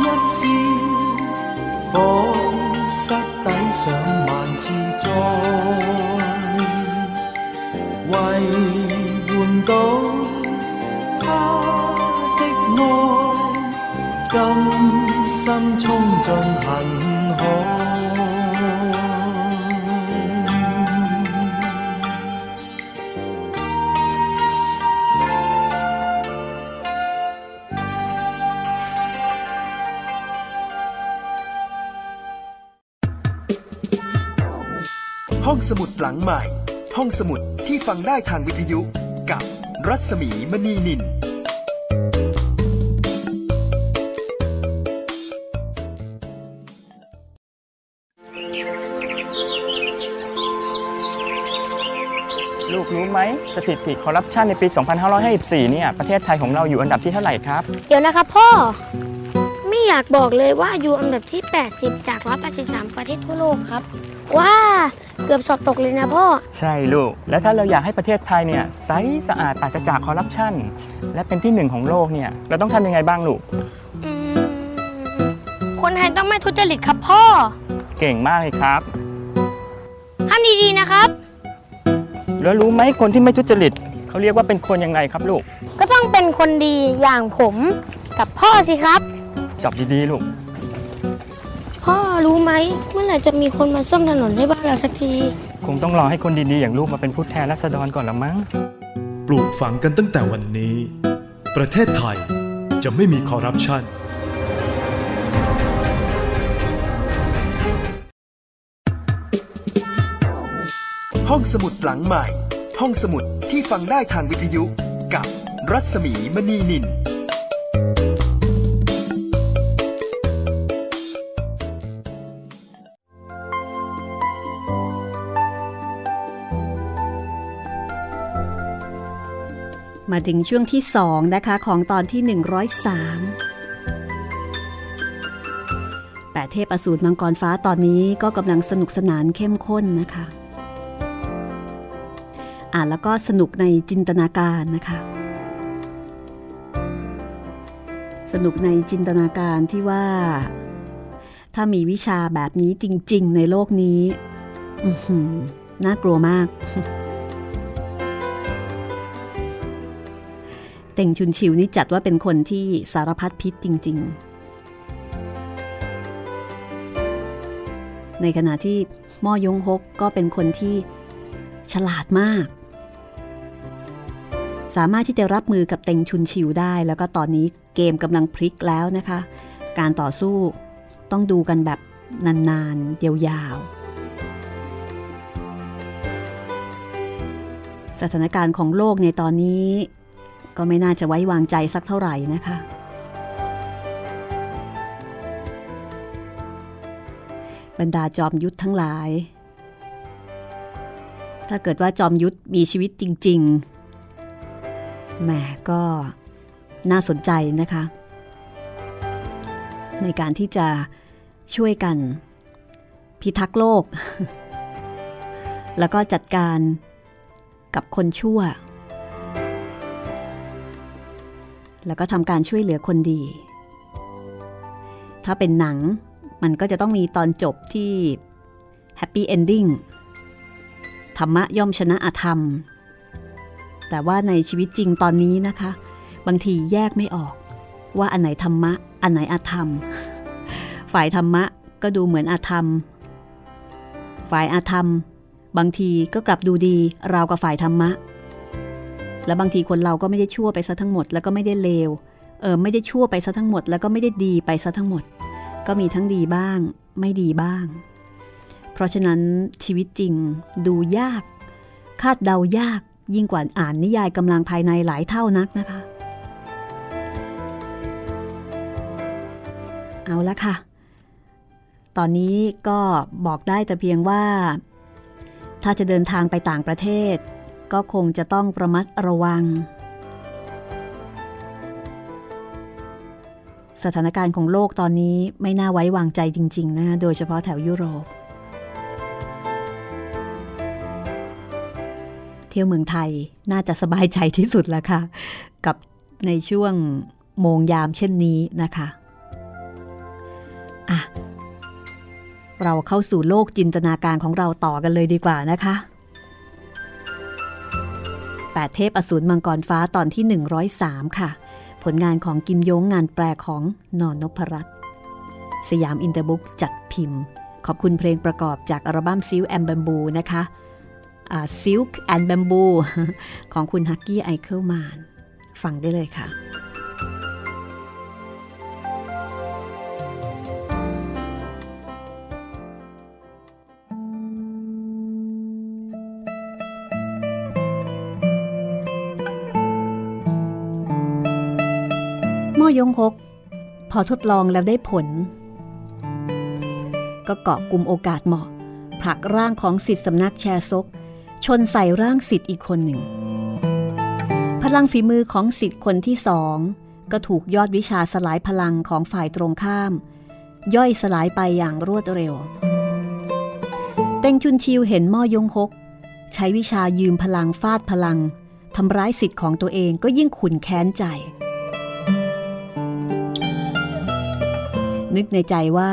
Speaker 2: 一笑，仿佛抵上万次灾。为换到他的爱，甘心冲进恨
Speaker 3: สมุดที่ฟังได้ทางวิทยุกับรัศมีมณีนิน
Speaker 4: ลูกรู้ไหมสถิติคอร์รัปชันในปี 2554 เนี่ย ประเทศไทยของเราอยู่อันดับที่เท่าไหร่ครับ
Speaker 5: เดี๋ยวนะครับพ่อ ไม่อยากบอกเลยว่าอยู่อันดับที่ 80 จาก 183 ประเทศทั่วโลกครับ ว้า เกือบสอบตกเลยนะพ่อ
Speaker 4: ใช่ลูก แล้วถ้าเราอยากให้ประเทศไทยเนี่ยใสสะอาดปราศจากคอร์รัปชันและเป็นที่หนึ่งของโลกเนี่ยเราต้องทำยังไงบ้างลูก
Speaker 5: อืมคนไทไงต้องไม่ทุจริตครับพ่อ
Speaker 4: เก่งมากเลยครับ
Speaker 5: ทำดีๆนะครับ
Speaker 4: แล้วรู้ไหมคนที่ไม่ทุจริตเขาเรียกว่าเป็นคนยังไงครับลูก
Speaker 5: ก็ต้องเป็นคนดีอย่างผมกับพ่อสิครับ
Speaker 4: จับดีๆลูก
Speaker 5: พ่อ รู้ไหมเมื่อไหร่จะมีคนมาซ่อมถนนให้บ้านเราสักที
Speaker 4: คงต้องรอให้คนดีๆอย่างลูกมาเป็นผู้แทนราษฎรก่อนละมั้ง
Speaker 6: ปลูกฝังกันตั้งแต่วันนี้ ประเทศไทยจะไม่มีคอร์รัปชัน
Speaker 2: ห้องสมุดหลังใหม่ ห้องสมุดที่ฟังได้ทางวิทยุกับรัศมีมณีนิน
Speaker 1: มาถึงช่วงที่2นะคะของตอนที่ 103แปดเทพอสูรมังกรฟ้าตอนนี้ก็กำลังสนุกสนานเข้มข้นนะคะ อ่านแล้วก็สนุกในจินตนาการนะคะ สนุกในจินตนาการที่ว่า ถ้ามีวิชาแบบนี้จริง ๆ ในโลกนี้น่ากลัวมาก เต่งชุนชิวนี่จัดว่าเป็นคนที่สารพัดพิษจริง ๆ ในขณะที่ม่อยงฮกก็เป็นคนที่ฉลาดมาก สามารถที่จะรับมือกับเต็งชุนชิวได้ แล้วก็ตอนนี้เกมกำลังพลิกแล้วนะคะ การต่อสู้ต้องดูกันแบบนานๆเยาวๆสถานการณ์ของโลกในตอนนี้ ก็ไม่น่าจะไว้วางใจสักเท่าไหร่นะคะ บรรดาจอมยุทธทั้งหลาย ถ้าเกิดว่าจอมยุทธมีชีวิตจริงๆแหมก็น่าสนใจนะคะ ในการที่จะช่วยกัน พิทักษ์โลก แล้วก็จัดการกับคนชั่ว แล้วก็ทำการช่วยเหลือคนดี ถ้าเป็นหนังมันก็จะต้องมีตอนจบที่แฮปปี้เอนดิ้งธรรมะย่อมชนะอธรรม แต่ว่าในชีวิตจริงตอนนี้นะคะ บางทีแยกไม่ออก ว่าอันไหนธรรมะ อันไหนอธรรม ฝ่ายธรรมะก็ดูเหมือนอธรรม ฝ่ายอาธรรม บางทีก็กลับดูดีราวกับฝ่ายธรรมะ และบางทีคนเราก็ไม่ได้ชั่วไปซะทั้งหมด แล้วก็ไม่ได้เลวเออไม่ได้ชั่วไปซะทั้งหมด แล้วก็ไม่ได้ดีไปซะทั้งหมด ก็มีทั้งดีบ้าง ไม่ดีบ้าง เพราะฉะนั้นชีวิตจริงดูยาก คาดเดายากยิ่งกว่าอ่านนิยายกำลังภายในหลายเท่านักนะคะ เอาละค่ะ ตอนนี้ก็บอกได้แต่เพียงว่า ถ้าจะเดินทางไปต่างประเทศ ก็คงจะต้องประมัดระวัง สถานการณ์ของโลกตอนนี้ไม่น่าไว้วางใจจริง ๆ นะ โดยเฉพาะแถวยุโรป เที่ยวเมืองไทยน่าจะสบายใจที่สุดแล้วค่ะ กับในช่วงโมงยามเช่นนี้นะคะอะเราเข้าสู่โลกจินตนาการของเราต่อกันเลยดีกว่านะคะ 8 เทพอสูรมังกรฟ้าตอนที่ 103 ค่ะ ผลงานของกิมย้งงานแปลของนอนนพรัตน์สยามอินเตอร์บุ๊กจัดพิมพ์ ขอบคุณเพลงประกอบจากอัลบั้ม Silk and Bamboo นะคะ Silk and Bamboo ของคุณ Hucky Eichelmann ฟังได้เลยค่ะ ยงฮก พอทดลองแล้วได้ผล ก็เกาะกลุ่มโอกาสเหมาะผลักร่างของสิทธิสำนักแชร์ซก ชนใส่ร่างสิทธิ์อีกคนหนึ่ง พลังฝีมือของสิทธิ์คนที่สองก็ถูกยอดวิชาสลายพลังของฝ่ายตรงข้าม ย่อยสลายไปอย่างรวดเร็ว เต็งชุนชิวเห็นม้อยงฮก ใช้วิชายืมพลังฟาดพลังทำร้ายสิทธิ์ของตัวเองก็ยิ่งขุนแค้นใจ นึกในใจว่า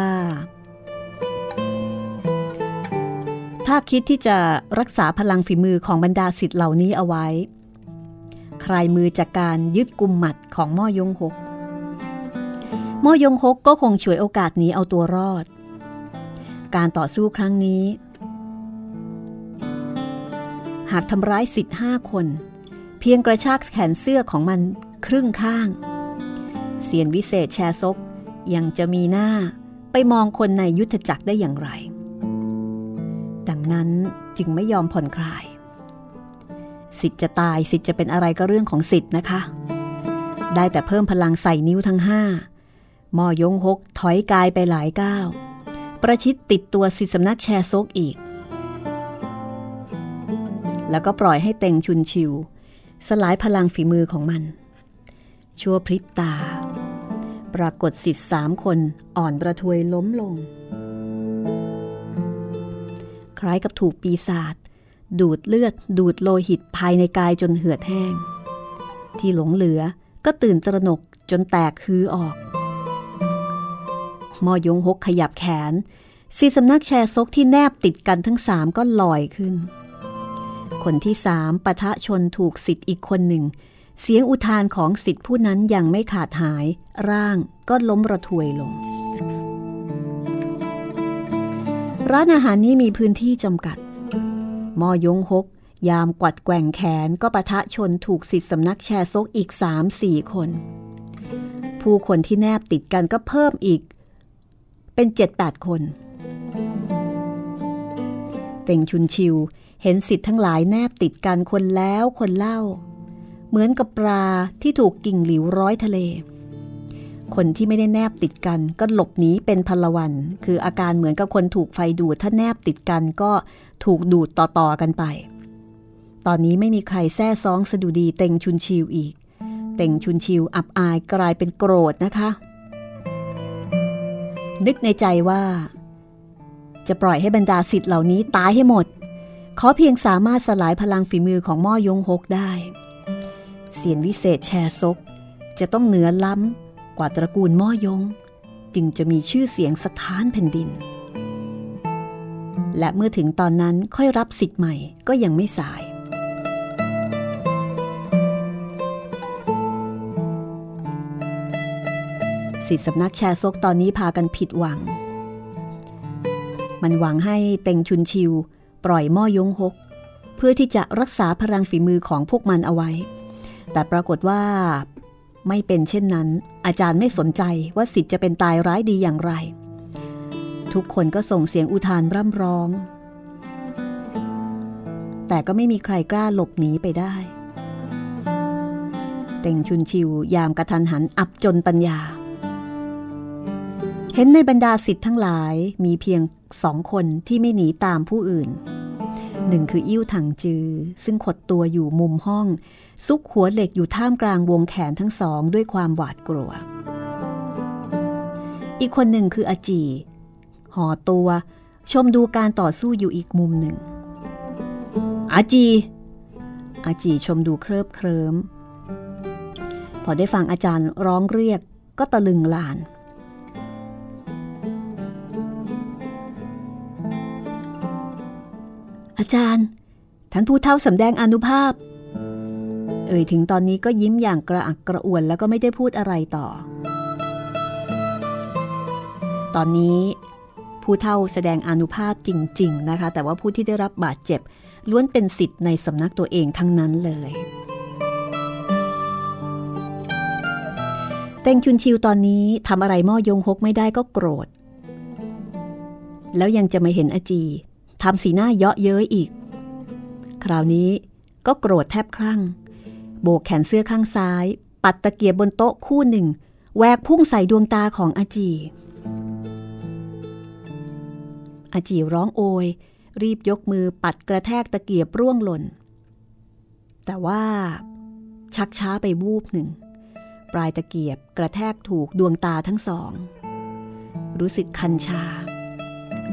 Speaker 1: ถ้าคิดที่จะรักษาพลังฝีมือของบรรดาสิทธิ์เหล่านี้เอาไว้ ใครมือจากการยึดกุมหมัดของม่อยงหกม่อยงหกก็คงฉวยโอกาสหนีเอาตัวรอด การต่อสู้ครั้งนี้ หากทำร้ายสิทธิ์ห้าคน เพียงกระชากแขนเสื้อของมันครึ่งข้าง เสียนวิเศษแชซก ยังจะมีหน้าไปมองคนในยุทธจักรได้อย่างไร ดังนั้นจึงไม่ยอมผ่อนคลาย สิทธิ์จะตายสิทธิ์จะเป็นอะไรก็เรื่องของสิทธิ์นะคะ ได้แต่เพิ่มพลังใส่นิ้วทั้งห้ามอยงหกถอยกายไปหลายก้าวประชิดติดตัวสิทธิสำนักแชร์ซกอีก แล้วก็ปล่อยให้เต็งชุนชิว สลายพลังฝีมือของมัน ชั่วพริบตา ปรากฏสิทธิ์สามคนอ่อนประทวยล้มลง คล้ายกับถูกปีศาจดูดเลือดดูดโลหิตภายในกายจนเหือดแห้ง ที่หลงเหลือก็ตื่นตระหนกจนแตกฮือออกมอยงหกขยับแขนสีสำนักแชร์ซกที่แนบติดกันทั้งสามก็ลอยขึ้น คนที่สามปะทะชนถูกสิทธิ์อีกคนหนึ่ง เสียงอุทานของสิทธิ์ผู้นั้นยังไม่ขาดหาย ร่างก็ล้มระทวยลง ร้านอาหารนี้มีพื้นที่จำกัด มอยงหกยามกวัดแกว่งแขนก็ปะทะชนถูกสิทธิสำนักแชร์ซกอีกสามสี่คน ผู้คนที่แนบติดกันก็เพิ่มอีก เป็นเจ็ดแปดคน เต่งชุนชิวเห็นสิทธิ์ทั้งหลายแนบติดกันคนแล้วคนเล่า เหมือนกับปลาที่ถูกกิ่งหลิวร้อยทะเล คนที่ไม่ได้แนบติดกันก็หลบหนีเป็นพลวัน คืออาการเหมือนกับคนถูกไฟดูดถ้าแนบติดกันก็ถูกดูดต่อๆกันไป ตอนนี้ไม่มีใครแซ่ซ้องสะดุดีเต็งชุนชิวอีก เต็งชุนชิวอับอายกลายเป็นโกรธนะคะ นึกในใจว่า จะปล่อยให้บรรดาสิทธิ์เหล่านี้ตายให้หมด ขอเพียงสามารถสลายพลังฝีมือของม่อยงฮกได้ เสียนวิเศษแชร์ซก จะต้องเหนือล้ำกว่าตระกูลม่อยง จึงจะมีชื่อเสียงสถานแผ่นดิน และเมื่อถึงตอนนั้นค่อยรับสิทธิ์ใหม่ก็ยังไม่สาย สิทธิสำนักแชร์ซกตอนนี้พากันผิดหวัง มันหวังให้เต็งชุนชิว ปล่อยม่อยงฮกเพื่อที่จะรักษาพลังฝีมือของพวกมันเอาไว้ แต่ปรากฏว่า ไม่เป็นเช่นนั้น อาจารย์ไม่สนใจว่าสิทธิ์จะเป็นตายร้ายดีอย่างไร ทุกคนก็ส่งเสียงอุทานร่ำร้อง แต่ก็ไม่มีใครกล้าหลบหนีไปได้ เต็งชุนชิวยามกระทันหันอับจนปัญญา เห็นในบรรดาสิทธิ์ทั้งหลายมีเพียงสองคนที่ไม่หนีตามผู้อื่นหนึ่งคืออิ่วถังจือ ซึ่งขดตัวอยู่มุมห้อง ซุกหัวเหล็กอยู่ท่ามกลางวงแขนทั้งสองด้วยความหวาดกลัว อีกคนหนึ่งคืออาจีห่อตัว ชมดูการต่อสู้อยู่อีกมุมหนึ่ง อาจี อาจีชมดูเคริบเคริมพอได้ฟังอาจารย์ร้องเรียกก็ตะลึงลาน อาจารย์ท่านผู้เท่าสำแดงอนุภาพ เอ่ยถึงตอนนี้ก็ยิ้มอย่างกระอักกระอ่วนแล้วก็ไม่ได้พูดอะไรต่อ ตอนนี้ผู้เท่าแสดงอนุภาพจริง ๆ นะคะ แต่ว่าผู้ที่ได้รับบาดเจ็บ ล้วนเป็นสิทธิ์ในสำนักตัวเองทั้งนั้นเลยเต็งชุนชิวตอนนี้ทำอะไรม่อยงฮกไม่ได้ก็โกรธ แล้วยังจะมาเห็นอาจีทำสีหน้าเยาะเย้ยอีก คราวนี้ก็โกรธแทบคลั่ง โบกแขนเสื้อข้างซ้าย ปัดตะเกียบบนโต๊ะคู่หนึ่งแหวกพุ่งใส่ดวงตาของอาจี อาจีร้องโอย รีบยกมือปัดกระแทกตะเกียบร่วงหล่น แต่ว่าชักช้าไปบูบหนึ่ง ปลายตะเกียบกระแทกถูกดวงตาทั้งสอง รู้สึกคันชา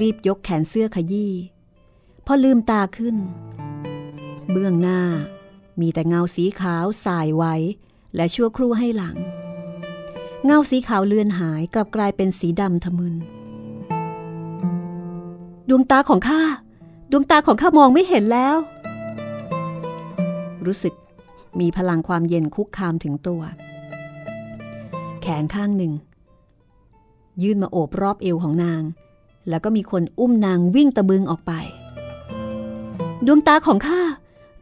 Speaker 1: รีบยกแขนเสื้อขยี้พอลืมตาขึ้น เบื้องหน้า มีแต่เงาสีขาวสายไว้ และชั่วครู่ให้หลัง เงาสีขาวเลือนหายกลับกลายเป็นสีดำทะมึน ดวงตาของข้า ดวงตาของข้ามองไม่เห็นแล้ว รู้สึกมีพลังความเย็นคุกคามถึงตัว แขนข้างหนึ่ง ยื่นมาโอบรอบเอวของนาง แล้วก็มีคนอุ้มนางวิ่งตะบึงออกไป ดวงตาของข้า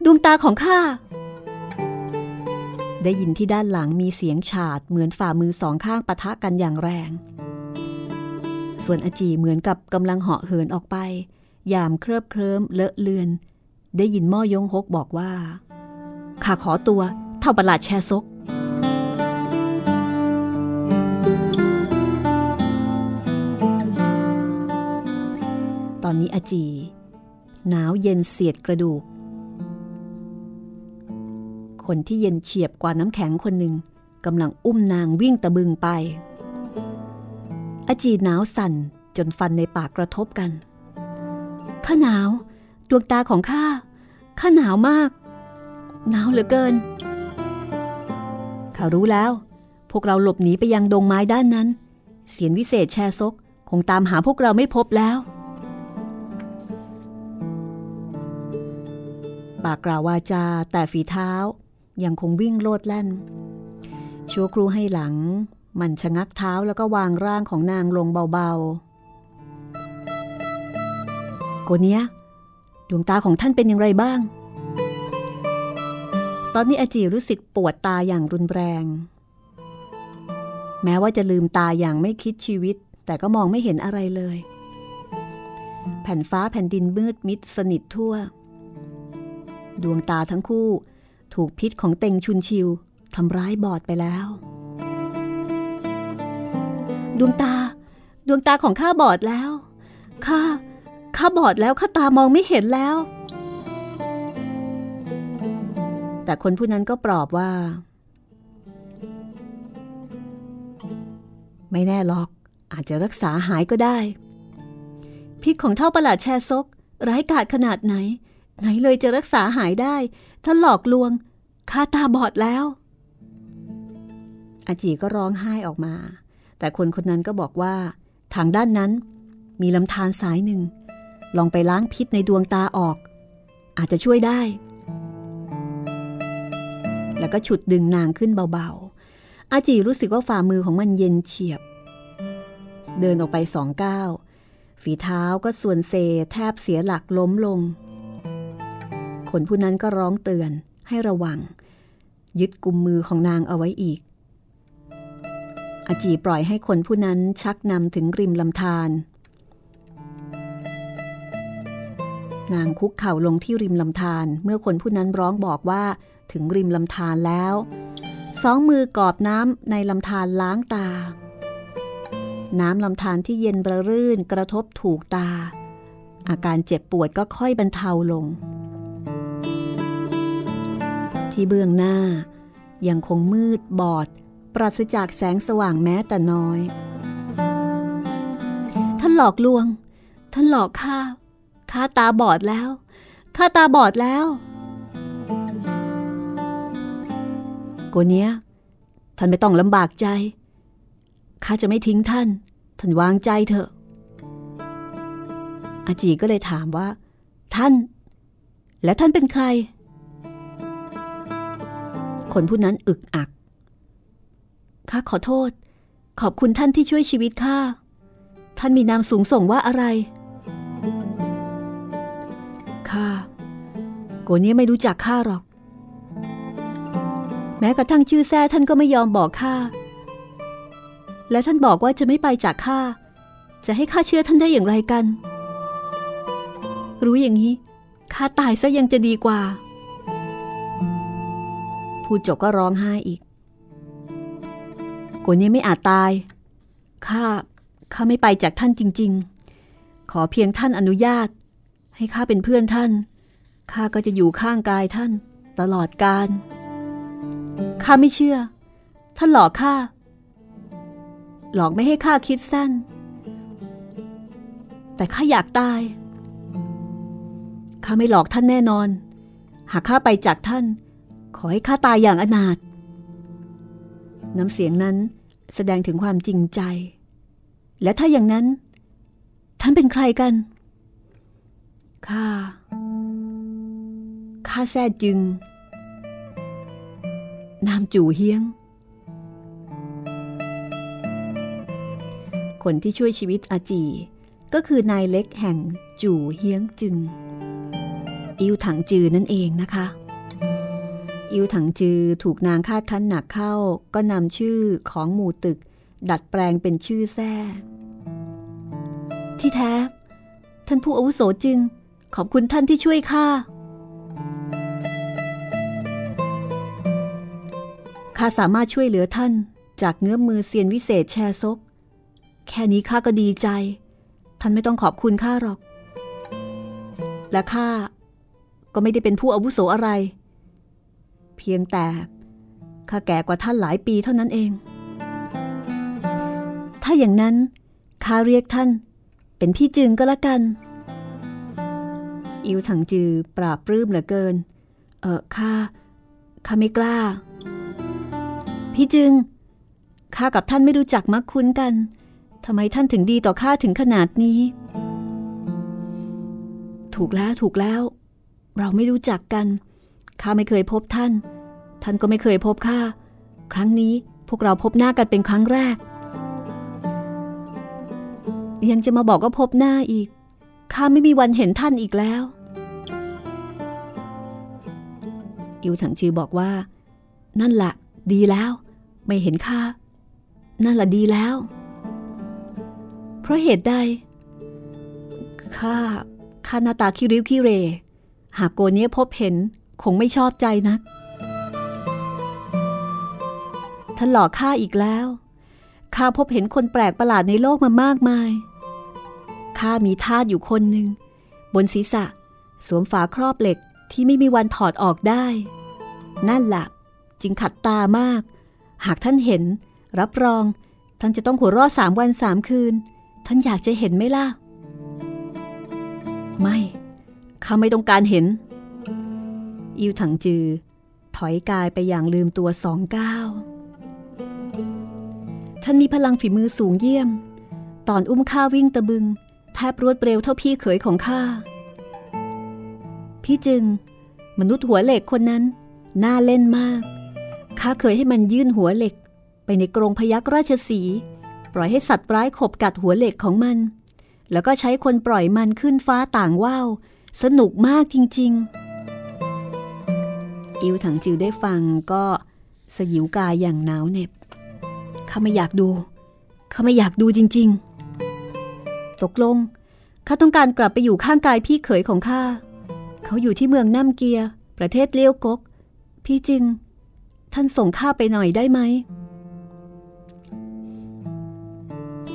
Speaker 1: ดวงตาของข้า ได้ยินที่ด้านหลังมีเสียงฉาดเหมือนฝ่ามือสองข้างปะทะกันอย่างแรง ส่วนอจีเหมือนกับกำลังเหาะเหินออกไป ยามเคลิบเคลิ้มเลอะเลือน ได้ยินม่อยงฮกบอกว่า ข้าขอตัวเท่าประหลาดแชซกตอนนี้อาจี หนาวเย็นเสียดกระดูก คนที่เย็นเฉียบกว่าน้ำแข็งคนหนึ่งกำลังอุ้มนางวิ่งตะบึงไป อาจีหนาวสั่นจนฟันในปากกระทบกัน ข้าหนาว ดวงตาของข้า ข้าหนาวมาก หนาวเหลือเกิน ข้ารู้แล้ว พวกเราหลบหนีไปยังดงไม้ด้านนั้น เสียนวิเศษแชซกคงตามหาพวกเราไม่พบแล้ว ปากกล่าววาจาแต่ฝีเท้า ยังคงวิ่งโลดแล่น ชั่วครูให้หลัง มันชะงักเท้าแล้วก็วางร่างของนางลงเบาๆ โกเนียดวงตาของท่านเป็นอย่างไรบ้าง ตอนนี้อาจีรู้สึกปวดตาอย่างรุนแรง แม้ว่าจะลืมตาอย่างไม่คิดชีวิต แต่ก็มองไม่เห็นอะไรเลย แผ่นฟ้าแผ่นดินมืดมิดสนิททั่ว ดวงตาทั้งคู่ ถูกพิษของเต็งชุนชิวทำร้ายบอดไปแล้ว ดวงตา ดวงตาของข้าบอดแล้วข้าข้าบอดแล้วข้าตามองไม่เห็นแล้ว แต่คนผู้นั้นก็ปลอบว่า ไม่แน่หรอกอาจจะรักษาหายก็ได้ พิษของเท่าประหลาดแชซก ร้ายกาจขนาดไหน ไหนเลยจะรักษาหายได้ ถ้าหลอกลวง ข้าตาบอดแล้ว อาจีก็ร้องไห้ออกมา แต่คนคนนั้นก็บอกว่า ทางด้านนั้น มีลำธารสายหนึ่ง ลองไปล้างพิษในดวงตาออก อาจจะช่วยได้ แล้วก็ฉุดดึงนางขึ้นเบาๆ อาจีรู้สึกว่าฝ่ามือของมันเย็นเฉียบ เดินออกไปสองก้าวฝีเท้าก็ส่วนเซแทบเสียหลักล้มลง คนผู้นั้นก็ร้องเตือน ให้ระวัง ยึดกุมมือของนางเอาไว้อีก อาจีปล่อยให้คนผู้นั้นชักนำถึงริมลำธารนางคุกเข่าลงที่ริมลำธารเมื่อคนผู้นั้นร้องบอกว่าถึงริมลำธารแล้ว สองมือกอบน้ำในลำธารล้างตา น้ำลำธารที่เย็นประรื่นกระทบถูกตา อาการเจ็บปวดก็ค่อยบรรเทาลง ที่เบื้องหน้า ยังคงมืดบอด ปราศจากแสงสว่างแม้แต่น้อย ท่านหลอกลวง ท่านหลอกข้าข้าตาบอดแล้วข้าตาบอดแล้วโกเนี้ยท่านไม่ต้องลำบากใจข้าจะไม่ทิ้งท่าน ท่านวางใจเถอะ อาจีก็เลยถามว่า ท่าน และท่านเป็นใคร คนผู้นั้นอึกอัก ข้าขอโทษ ขอบคุณท่านที่ช่วยชีวิตข้า ท่านมีนามสูงส่งว่าอะไร ข้า โกเนี้ไม่รู้จักข้าหรอก แม้กระทั่งชื่อแท้ท่านก็ไม่ยอมบอกข้า และท่านบอกว่าจะไม่ไปจากข้า จะให้ข้าเชื่อท่านได้อย่างไรกัน รู้อย่างนี้ ข้าตายซะยังจะดีกว่า ผู้จบก็ร้องไห้อีกกเนี้ไม่อาจตาย ข้า ข้าไม่ไปจากท่านจริง ๆ ขอเพียงท่านอนุญาต ให้ข้าเป็นเพื่อนท่าน ข้าก็จะอยู่ข้างกายท่าน ตลอดกาล ข้าไม่เชื่อ ท่านหลอกข้า หลอกไม่ให้ข้าคิดสั้น แต่ข้าอยากตาย ข้าไม่หลอกท่านแน่นอน หากข้าไปจากท่าน ขอให้ข้าตายอย่างอนาถน้ำเสียงนั้นแสดงถึงความจริงใจ และถ้าอย่างนั้น ท่านเป็นใครกัน ข้า ข้าแซ่จึง นามจู่เฮียง คนที่ช่วยชีวิตอาจี ก็คือนายเล็กแห่งจู่เฮียงจึง อิวถังจือนั่นเองนะคะ อิวถังจือถูกนางคาดคั้นหนักเข้า ก็นำชื่อของหมู่ตึก ดัดแปลงเป็นชื่อแท้ที่แท้ ท่านผู้อาวุโสจึง ขอบคุณท่านที่ช่วยข้าข้าสามารถช่วยเหลือท่านจากเงื้อมมือเซียนวิเศษแชซก แค่นี้ข้าก็ดีใจ ท่านไม่ต้องขอบคุณข้าหรอก และข้าก็ไม่ได้เป็นผู้อาวุโสอะไร เพียงแต่ข้าแก่กว่าท่านหลายปีเท่านั้นเอง ถ้าอย่างนั้นข้าเรียกท่าน เป็นพี่จึงก็แล้วกัน อิวถังจือปราบปลื้มเหลือเกิน เออข้าข้าไม่กล้า พี่จึงข้ากับท่านไม่รู้จักมักคุ้นกันทำไมท่านถึงดีต่อข้าถึงขนาดนี้ ถูกแล้วถูกแล้ว เราไม่รู้จักกัน ข้าไม่เคยพบท่าน ท่านก็ไม่เคยพบข้า ครั้งนี้พวกเราพบหน้ากันเป็นครั้งแรก ยังจะมาบอกว่าพบหน้าอีก ข้าไม่มีวันเห็นท่านอีกแล้ว อิวถังชือบอกว่า นั่นแหละดีแล้ว ไม่เห็นข้า นั่นแหละดีแล้ว เพราะเหตุใด ข้า ข้าหน้าตาคิริ้วคิเร หากโกเนี้ยพบเห็น คงไม่ชอบใจนะักท่านหลอกข้าอีกแล้วข้าพบเห็นคนแปลกประหลาดในโลกมามากมายข้ามีทาสอยู่คนหนึ่ง บนศีรษะ สวมฝาครอบเหล็กที่ไม่มีวันถอดออกได้ นั่นแหละจึงขัดตามาก หากท่านเห็น รับรอง ท่านจะต้องหัวรอดสามวันสามคืน ท่านอยากจะเห็นไหมล่ะ ไม่ข้าไม่ต้องการเห็น อิวถังจือ ถอยกายไปอย่างลืมตัวสองก้าวท่านมีพลังฝีมือสูงเยี่ยม ตอนอุ้มข้าวิ่งตะบึง แทบรวดเร็วเท่าพี่เขยของข้า พี่จึง มนุษย์หัวเหล็กคนนั้น น่าเล่นมาก ข้าเคยให้มันยื่นหัวเหล็ก ไปในกรงพยักราชสีปล่อยให้สัตว์ร้ายขบกัดหัวเหล็กของมัน แล้วก็ใช้คนปล่อยมันขึ้นฟ้าต่างว่าว สนุกมากจริง ๆ อิวถังจือได้ฟังก็สยิวกายอย่างหนาวเหน็บข้าไม่อยากดูข้าไม่อยากดูจริง ๆ ตกลงข้าต้องการกลับไปอยู่ข้างกายพี่เขยของข้าเขาอยู่ที่เมืองน้ำเกีย ประเทศเลี้ยวกก พี่จึง ท่านส่งข้าไปหน่อยได้ไหม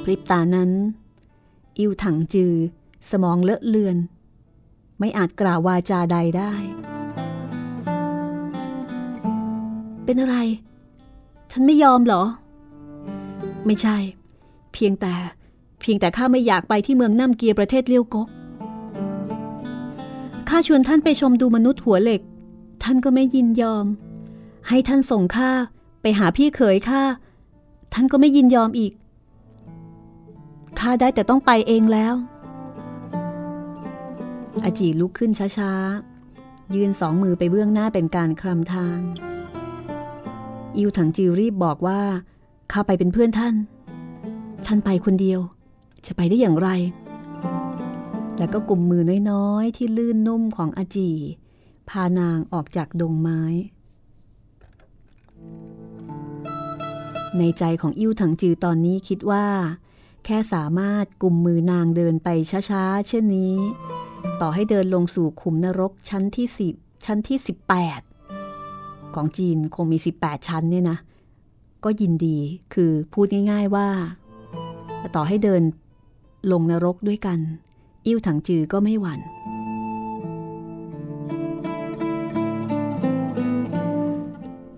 Speaker 1: พริบตานั้น อิวถังจือ สมองเลอะเลือน ไม่อาจกล่าววาจาใดได้ เป็นอะไรท่านไม่ยอมเหรอ ไม่ใช่ เพียงแต่ เพียงแต่ข้าไม่อยากไปที่เมืองน้ำเกียประเทศเลี้ยวกกข้าชวนท่านไปชมดูมนุษย์หัวเหล็ก ท่านก็ไม่ยินยอม ให้ท่านส่งข้าไปหาพี่เขยข้าท่านก็ไม่ยินยอมอีกข้าได้แต่ต้องไปเองแล้ว อาจีลุกขึ้นช้าๆ ยืนสองมือไปเบื้องหน้าเป็นการคลำทาง อิวถังจิวรีบบอกว่าข้าไปเป็นเพื่อนท่าน ท่านไปคนเดียว จะไปได้อย่างไร แล้วก็กลุ่มมือน้อยๆ ที่ลื่นนุ่มของอาจี พานางออกจากดงไม้ ในใจของอิ้วถังจือตอนนี้คิดว่า แค่สามารถกลุ่มมือนางเดินไปช้าๆ เช่นนี้ ต่อให้เดินลงสู่ขุมนรกชั้นที่สิบชั้นที่ 18 ของจีนคงมี 18 ชั้นเนี่ยนะ ก็ยินดีคือพูดง่าย ๆว่า ต่อให้เดินลงนรกด้วยกัน อิ่วถังจือก็ไม่หวัน่น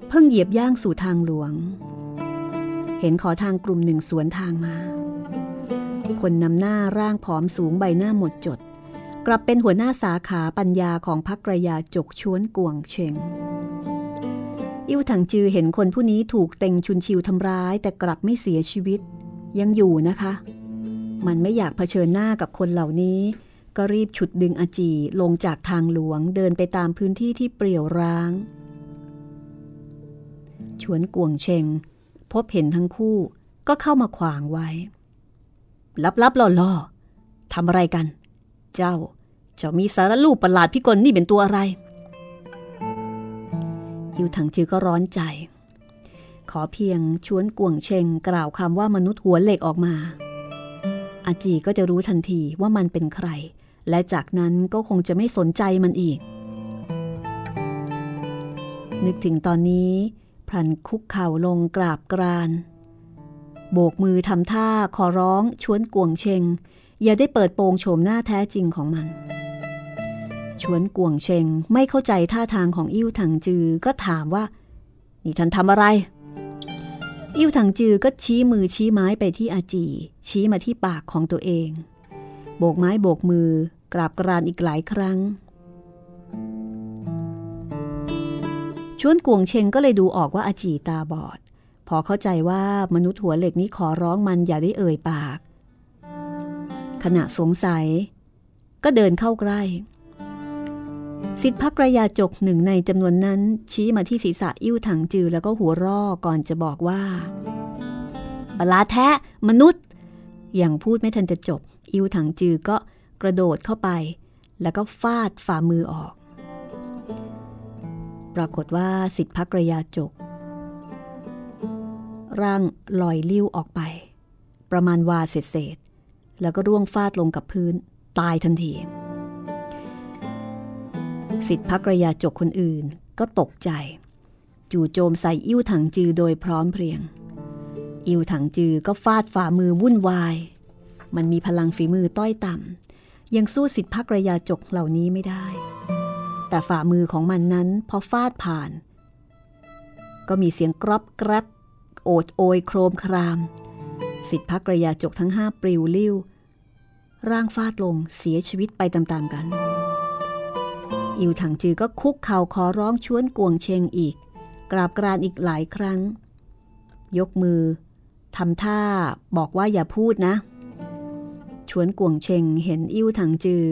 Speaker 1: เพิ่งเหยียบย่างสู่ทางหลวง เห็นขอทางกลุ่มหนึ่งสวนทางมา คนนำหน้าร่างผอมสูงใบหน้าหมดจด กลับเป็นหัวหน้าสาขาปัญญาของพักกระยาจกชวนกวงเชง อิ่วถังจือเห็นคนผู้นี้ถูกเต็งชุนชิวทำร้าย แต่กลับไม่เสียชีวิต ยังอยู่นะคะ มันไม่อยากเผชิญหน้ากับคนเหล่านี้ ก็รีบฉุดดึงอาจีลงจากทางหลวงเดินไปตามพื้นที่ที่เปรี่ยวร้าง ชวนกวงเชง พบเห็นทั้งคู่ก็เข้ามาขวางไว้ ลับๆล่อๆทำอะไรกัน เจ้า เจะมีสารลูกประหลาดพิกลนี่เป็นตัวอะไร ยิวถังจือก็ร้อนใจ ขอเพียงชวนกวงเชงกล่าวคำว่ามนุษย์หัวเหล็กออกมา อาจีก็จะรู้ทันทีว่ามันเป็นใคร และจากนั้นก็คงจะไม่สนใจมันอีก นึกถึงตอนนี้พลันคุกเข่าลงกราบกรานโบกมือทำท่าขอร้องชวนกวงเชง อย่าได้เปิดโปงโฉมหน้าแท้จริงของมัน ชวนกวงเชงไม่เข้าใจท่าทางของอิ่วถังจือก็ถามว่า นี่ท่านทำอะไร อิ่วถังจือก็ชี้มือชี้ไม้ไปที่อาจี ชี้มาที่ปากของตัวเอง โบกไม้โบกมือกราบกรานอีกหลายครั้ง ชวนกวงเชงก็เลยดูออกว่าอาจีตาบอด พอเข้าใจว่ามนุษย์หัวเหล็กนี้ขอร้องมันอย่าได้เอ่ยปาก ขณะสงสัยก็เดินเข้าใกล้ สิทธิพักระยาจกหนึ่งในจำนวนนั้น ชี้มาที่ศีรษะอิ่วถังจือแล้วก็หัวร่อก่อนจะบอกว่าบลาแท้มนุษย์ อย่างพูดไม่ทันจะจบ อิ่วถังจือก็กระโดดเข้าไป แล้วก็ฟาดฝ่ามือออก ปรากฏว่าสิทธิพักระยาจก ร่างลอยลิ้วออกไป ประมาณวาเศษแล้วก็ร่วงฟาดลงกับพื้น ตายทันที สิทธิพักระยาจกคนอื่นก็ตกใจ จู่โจมใส่อิ่วถังจือโดยพร้อมเพรียง อิ่วถังจือก็ฟาดฝ่ามือวุ่นวาย มันมีพลังฝีมือต้อยต่ำยังสู้สิทธิพักระยาจกเหล่านี้ไม่ได้ แต่ฝ่ามือของมันนั้นพอฟาดผ่าน ก็มีเสียงกรอบกรับโอดโอยโครมคราม สิทธิพักระยาจกทั้งห้าปลิวลิ้วร่างฟาดลงเสียชีวิตไปตามๆกัน อิวถังจือก็คุกเข่าขอร้องชวนกวงเชงอีก กราบกรานอีกหลายครั้ง ยกมือทำท่าบอกว่าอย่าพูดนะ ชวนกวงเชงเห็นอิวถังจือ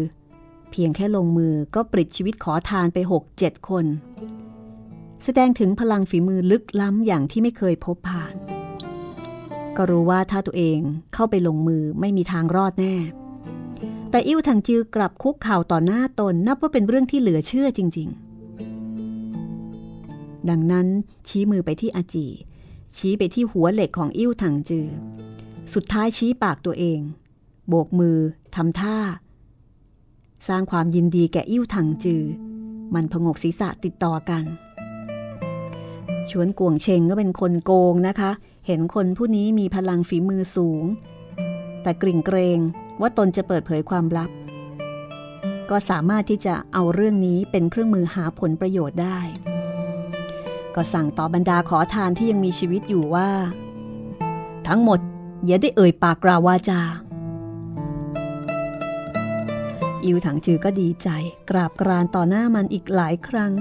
Speaker 1: เพียงแค่ลงมือก็ปลิดชีวิตขอทานไปหกเจ็ดคน แสดงถึงพลังฝีมือลึกล้ำอย่างที่ไม่เคยพบผ่าน ก็รู้ว่าถ้าตัวเองเข้าไปลงมือไม่มีทางรอดแน่ แต่อิ่วถังจือกลับคุกข่าวต่อหน้าตนนับว่าเป็นเรื่องที่เหลือเชื่อจริง ๆ ดังนั้นชี้มือไปที่อาจี ชี้ไปที่หัวเหล็กของอิ่วถังจือ สุดท้ายชี้ปากตัวเอง โบกมือทำท่า สร้างความยินดีแก่อิ่วถังจือ มันพงกศีรษะติดต่อกัน ชวนกวงเชงก็เป็นคนโกงนะคะ เห็นคนผู้นี้มีพลังฝีมือสูง แต่กริ่งเกรง ว่าตนจะเปิดเผยความลับ ก็สามารถที่จะเอาเรื่องนี้เป็นเครื่องมือหาผลประโยชน์ได้ ก็สั่งต่อบรรดาขอทานที่ยังมีชีวิตอยู่ว่า ทั้งหมดอย่าได้เอ่ยปากกล่าววาจาอิวถังจือก็ดีใจกราบกรานต่อหน้ามันอีกหลายครั้ง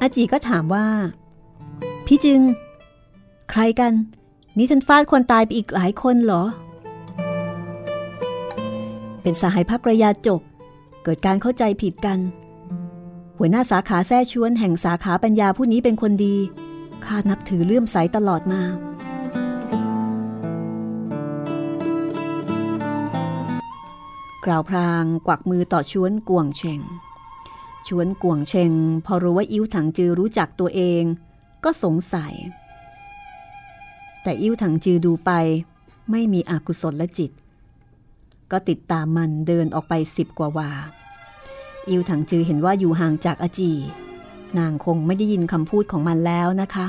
Speaker 1: อาจีก็ถามว่า พี่จึง ใครกัน นี่ท่านฟาดคนตายไปอีกหลายคนเหรอ เป็นสหายพักรยาจกเกิดการเข้าใจผิดกัน หัวหน้าสาขาแท้ชวนแห่งสาขาปัญญาผู้นี้เป็นคนดีข้านับถือเลื่อมใสตลอดมา กล่าวพรางกวักมือต่อชวนกวงเชงชวนกวงเชงพอรู้ว่าอิ้วถังจือรู้จักตัวเอง ก็สงสัย แต่อิ้วถังจือดูไป ไม่มีอกุศลและจิต ก็ติดตามมันเดินออกไปสิบกว่าวา อิ้วถังจือเห็นว่าอยู่ห่างจากอาจี นางคงไม่ได้ยินคำพูดของมันแล้วนะคะ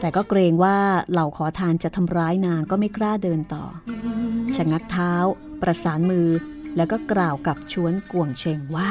Speaker 1: แต่ก็เกรงว่าเหล่าขอทานจะทำร้ายนางก็ไม่กล้าเดินต่อชะงักเท้า ประสานมือแล้วก็กล่าวกับชวนกวงเชงว่า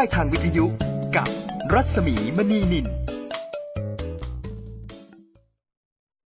Speaker 1: ได้ทางวิ